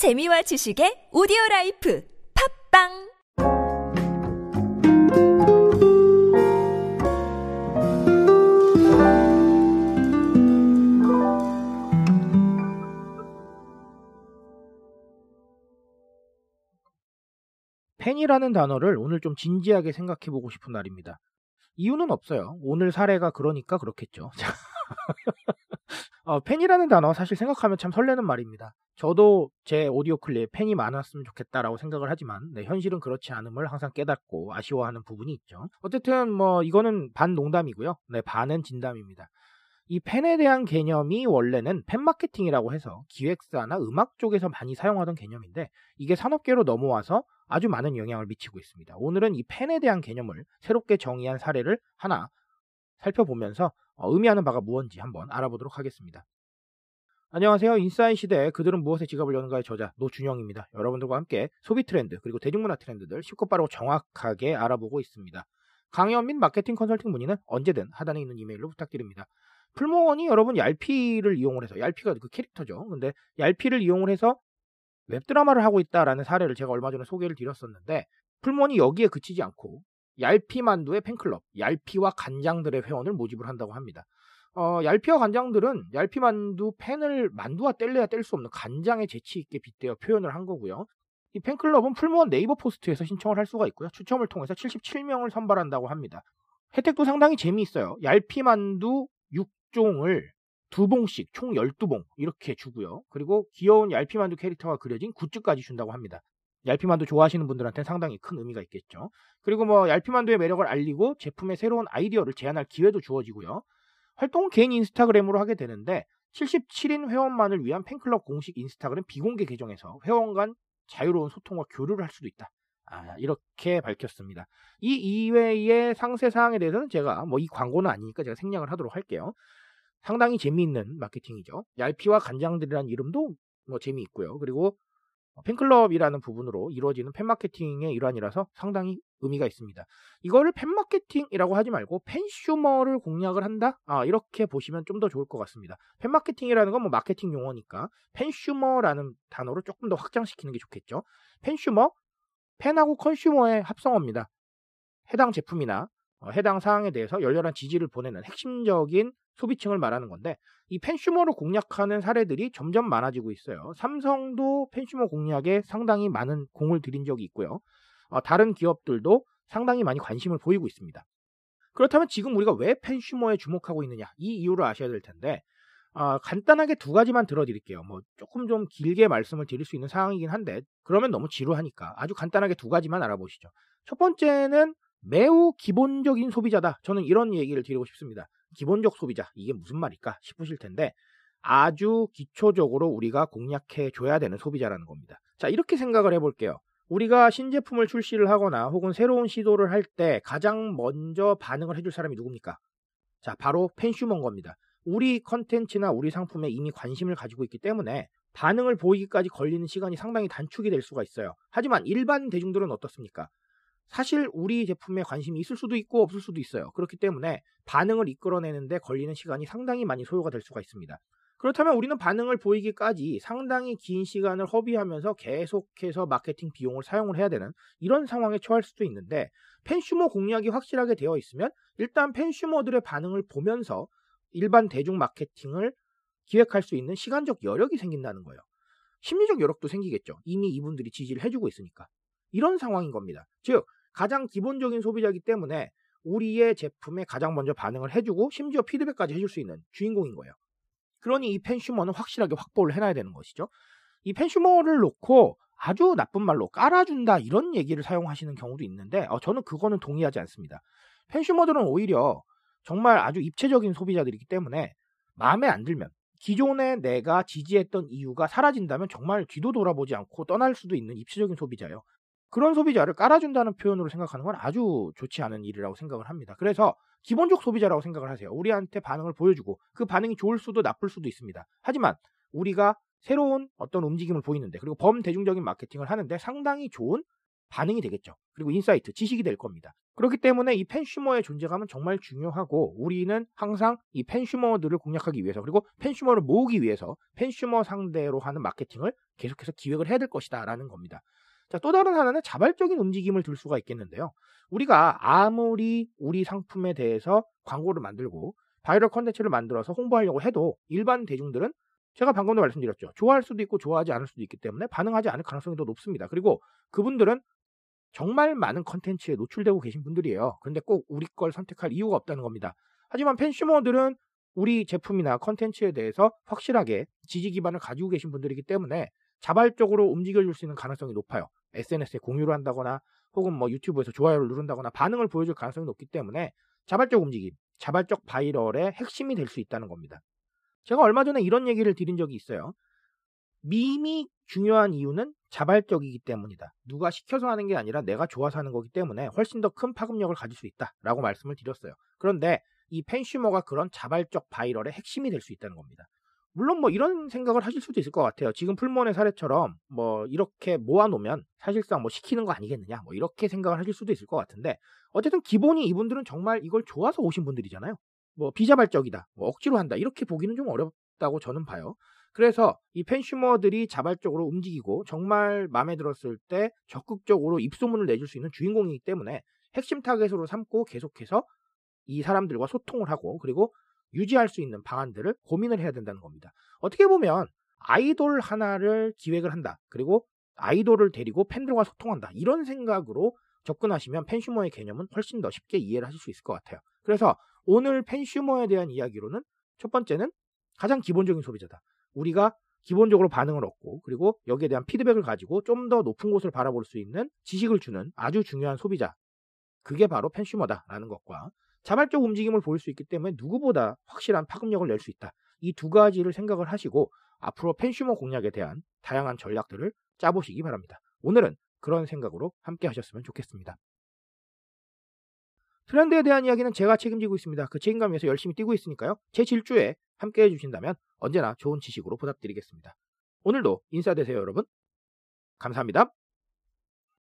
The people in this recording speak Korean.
재미와 지식의 오디오 라이프 팟빵 팬이라는 단어를 오늘 좀 진지하게 생각해 보고 싶은 날입니다. 이유는 없어요. 오늘 사례가 그러니까 그렇겠죠. 어, 팬이라는 단어 사실 생각하면 참 설레는 말입니다. 저도 제 오디오 클립 팬이 많았으면 좋겠다라고 생각을 하지만 네, 현실은 그렇지 않음을 항상 깨닫고 아쉬워하는 부분이 있죠. 어쨌든 뭐 이거는 반 농담이고요. 네, 반은 진담입니다. 이 팬에 대한 개념이 원래는 팬 마케팅이라고 해서 기획사나 음악 쪽에서 많이 사용하던 개념인데 이게 산업계로 넘어와서 아주 많은 영향을 미치고 있습니다. 오늘은 이 팬에 대한 개념을 새롭게 정의한 사례를 하나 살펴보면서 어, 의미하는 바가 무엇인지 한번 알아보도록 하겠습니다. 안녕하세요. 인사이 시대에 그들은 무엇에 지갑을 여는가의 저자 노준영입니다. 여러분들과 함께 소비 트렌드 그리고 대중문화 트렌드들 쉽고 빠르고 정확하게 알아보고 있습니다. 강연 및 마케팅 컨설팅 문의는 언제든 하단에 있는 이메일로 부탁드립니다. 풀무원이 여러분 얄피를 이용을 해서 얄피가 그 캐릭터죠. 근데 얄피를 이용을 해서 웹드라마를 하고 있다라는 사례를 제가 얼마 전에 소개를 드렸었는데 풀무원이 여기에 그치지 않고 얄피만두의 팬클럽, 얄피와 간장들의 회원을 모집을 한다고 합니다. 어, 얄피와 간장들은 얄피만두 팬을 만두와 뗄래야 뗄 수 없는 간장의 재치 있게 빗대어 표현을 한 거고요. 이 팬클럽은 풀무원 네이버 포스트에서 신청을 할 수가 있고요. 추첨을 통해서 77명을 선발한다고 합니다. 혜택도 상당히 재미있어요. 얄피만두 6종을 두 봉씩 총 12봉 이렇게 주고요. 그리고 귀여운 얄피만두 캐릭터가 그려진 굿즈까지 준다고 합니다. 얄피만두 좋아하시는 분들한테는 상당히 큰 의미가 있겠죠. 그리고 뭐 얄피만두의 매력을 알리고 제품의 새로운 아이디어를 제안할 기회도 주어지고요. 활동은 개인 인스타그램으로 하게 되는데 77인 회원만을 위한 팬클럽 공식 인스타그램 비공개 계정에서 회원 간 자유로운 소통과 교류를 할 수도 있다. 아, 이렇게 밝혔습니다. 이 이외의 상세 사항에 대해서는 제가 뭐 이 광고는 아니니까 제가 생략을 하도록 할게요. 상당히 재미있는 마케팅이죠. 얄피와 간장들이라는 이름도 뭐 재미있고요. 그리고 팬클럽이라는 부분으로 이루어지는 팬마케팅의 일환이라서 상당히 의미가 있습니다. 이거를 팬마케팅이라고 하지 말고 fansumer를 공략을 한다? 아, 이렇게 보시면 좀 더 좋을 것 같습니다. 팬마케팅이라는 건 뭐 마케팅 용어니까 fansumer라는 단어로 조금 더 확장시키는 게 좋겠죠. 팬슈머, 팬하고 컨슈머의 합성어입니다. 해당 제품이나 어, 해당 사항에 대해서 열렬한 지지를 보내는 핵심적인 소비층을 말하는 건데 이 팬슈머를 공략하는 사례들이 점점 많아지고 있어요. 삼성도 팬슈머 공략에 상당히 많은 공을 들인 적이 있고요. 어, 다른 기업들도 상당히 많이 관심을 보이고 있습니다. 그렇다면 지금 우리가 왜 팬슈머에 주목하고 있느냐 이 이유를 아셔야 될 텐데 어, 간단하게 두 가지만 들어드릴게요. 뭐 조금 좀 길게 말씀을 드릴 수 있는 상황이긴 한데 그러면 너무 지루하니까 아주 간단하게 두 가지만 알아보시죠. 첫 번째는 매우 기본적인 소비자다. 저는 이런 얘기를 드리고 싶습니다. 기본적 소비자 이게 무슨 말일까 싶으실 텐데 아주 기초적으로 우리가 공략해 줘야 되는 소비자라는 겁니다. 자 이렇게 생각을 해볼게요. 우리가 신제품을 출시를 하거나 혹은 새로운 시도를 할 때 가장 먼저 반응을 해줄 사람이 누굽니까? 자 바로 팬슈머인 겁니다. 우리 컨텐츠나 우리 상품에 이미 관심을 가지고 있기 때문에 반응을 보이기까지 걸리는 시간이 상당히 단축이 될 수가 있어요. 하지만 일반 대중들은 어떻습니까? 사실 우리 제품에 관심이 있을 수도 있고 없을 수도 있어요. 그렇기 때문에 반응을 이끌어내는데 걸리는 시간이 상당히 많이 소요가 될 수가 있습니다. 그렇다면 우리는 반응을 보이기까지 상당히 긴 시간을 허비하면서 계속해서 마케팅 비용을 사용을 해야 되는 이런 상황에 처할 수도 있는데 팬슈머 공략이 확실하게 되어 있으면 일단 팬슈머들의 반응을 보면서 일반 대중 마케팅을 기획할 수 있는 시간적 여력이 생긴다는 거예요. 심리적 여력도 생기겠죠. 이미 이분들이 지지를 해주고 있으니까. 이런 상황인 겁니다. 즉, 가장 기본적인 소비자이기 때문에 우리의 제품에 가장 먼저 반응을 해주고 심지어 피드백까지 해줄 수 있는 주인공인 거예요. 그러니 이 팬슈머는 확실하게 확보를 해놔야 되는 것이죠. 이 팬슈머를 놓고 아주 나쁜 말로 깔아준다 이런 얘기를 사용하시는 경우도 있는데 어, 저는 그거는 동의하지 않습니다. 팬슈머들은 오히려 정말 아주 입체적인 소비자들이기 때문에 마음에 안 들면 기존에 내가 지지했던 이유가 사라진다면 정말 뒤도 돌아보지 않고 떠날 수도 있는 입체적인 소비자예요. 그런 소비자를 깔아준다는 표현으로 생각하는 건 아주 좋지 않은 일이라고 생각을 합니다. 그래서 기본적 소비자라고 생각을 하세요. 우리한테 반응을 보여주고 그 반응이 좋을 수도 나쁠 수도 있습니다. 하지만 우리가 새로운 어떤 움직임을 보이는데 그리고 범대중적인 마케팅을 하는데 상당히 좋은 반응이 되겠죠. 그리고 insight, 지식이 될 겁니다. 그렇기 때문에 이 fansumer의 존재감은 정말 중요하고 우리는 항상 이 fansumer들을 공략하기 위해서 그리고 fansumer를 모으기 위해서 fansumer 상대로 하는 마케팅을 계속해서 기획을 해야 될 것이다 라는 겁니다. 자, 또 다른 하나는 자발적인 움직임을 들 수가 있겠는데요. 우리가 아무리 우리 상품에 대해서 광고를 만들고 바이럴 컨텐츠를 만들어서 홍보하려고 해도 일반 대중들은 제가 방금도 말씀드렸죠. 좋아할 수도 있고 좋아하지 않을 수도 있기 때문에 반응하지 않을 가능성이 더 높습니다. 그리고 그분들은 정말 많은 컨텐츠에 노출되고 계신 분들이에요. 그런데 꼭 우리 걸 선택할 이유가 없다는 겁니다. 하지만 팬슈머들은 우리 제품이나 컨텐츠에 대해서 확실하게 지지 기반을 가지고 계신 분들이기 때문에 자발적으로 움직여줄 수 있는 가능성이 높아요. SNS에 공유를 한다거나 혹은 뭐 유튜브에서 좋아요를 누른다거나 반응을 보여줄 가능성이 높기 때문에 자발적 움직임, 자발적 바이럴의 핵심이 될 수 있다는 겁니다. 제가 얼마 전에 이런 얘기를 드린 적이 있어요. 밈이 중요한 이유는 자발적이기 때문이다. 누가 시켜서 하는 게 아니라 내가 좋아서 하는 거기 때문에 훨씬 더 큰 파급력을 가질 수 있다 라고 말씀을 드렸어요. 그런데 이 팬슈머가 그런 자발적 바이럴의 핵심이 될 수 있다는 겁니다. 물론 뭐 이런 생각을 하실 수도 있을 것 같아요. 지금 풀몬의 사례처럼 뭐 이렇게 모아놓으면 사실상 뭐 시키는 거 아니겠느냐 뭐 이렇게 생각을 하실 수도 있을 것 같은데 어쨌든 기본이 이분들은 정말 이걸 좋아서 오신 분들이잖아요. 뭐 비자발적이다, 뭐 억지로 한다 이렇게 보기는 좀 어렵다고 저는 봐요. 그래서 이 팬슈머들이 자발적으로 움직이고 정말 마음에 들었을 때 적극적으로 입소문을 내줄 수 있는 주인공이기 때문에 핵심 타겟으로 삼고 계속해서 이 사람들과 소통을 하고 그리고 유지할 수 있는 방안들을 고민을 해야 된다는 겁니다. 어떻게 보면 아이돌 하나를 기획을 한다. 그리고 아이돌을 데리고 팬들과 소통한다. 이런 생각으로 접근하시면 팬슈머의 개념은 훨씬 더 쉽게 이해를 하실 수 있을 것 같아요. 그래서 오늘 팬슈머에 대한 이야기로는 첫 번째는 가장 기본적인 소비자다. 우리가 기본적으로 반응을 얻고 그리고 여기에 대한 피드백을 가지고 좀 더 높은 곳을 바라볼 수 있는 지식을 주는 아주 중요한 소비자. 그게 바로 팬슈머다라는 것과 자발적 움직임을 보일 수 있기 때문에 누구보다 확실한 파급력을 낼 수 있다. 이 두 가지를 생각을 하시고 앞으로 팬슈머 공략에 대한 다양한 전략들을 짜보시기 바랍니다. 오늘은 그런 생각으로 함께 하셨으면 좋겠습니다. 트렌드에 대한 이야기는 제가 책임지고 있습니다. 그 책임감 위해서 열심히 뛰고 있으니까요. 제 질주에 함께 해주신다면 언제나 좋은 지식으로 보답드리겠습니다. 오늘도 인사되세요, 여러분. 감사합니다.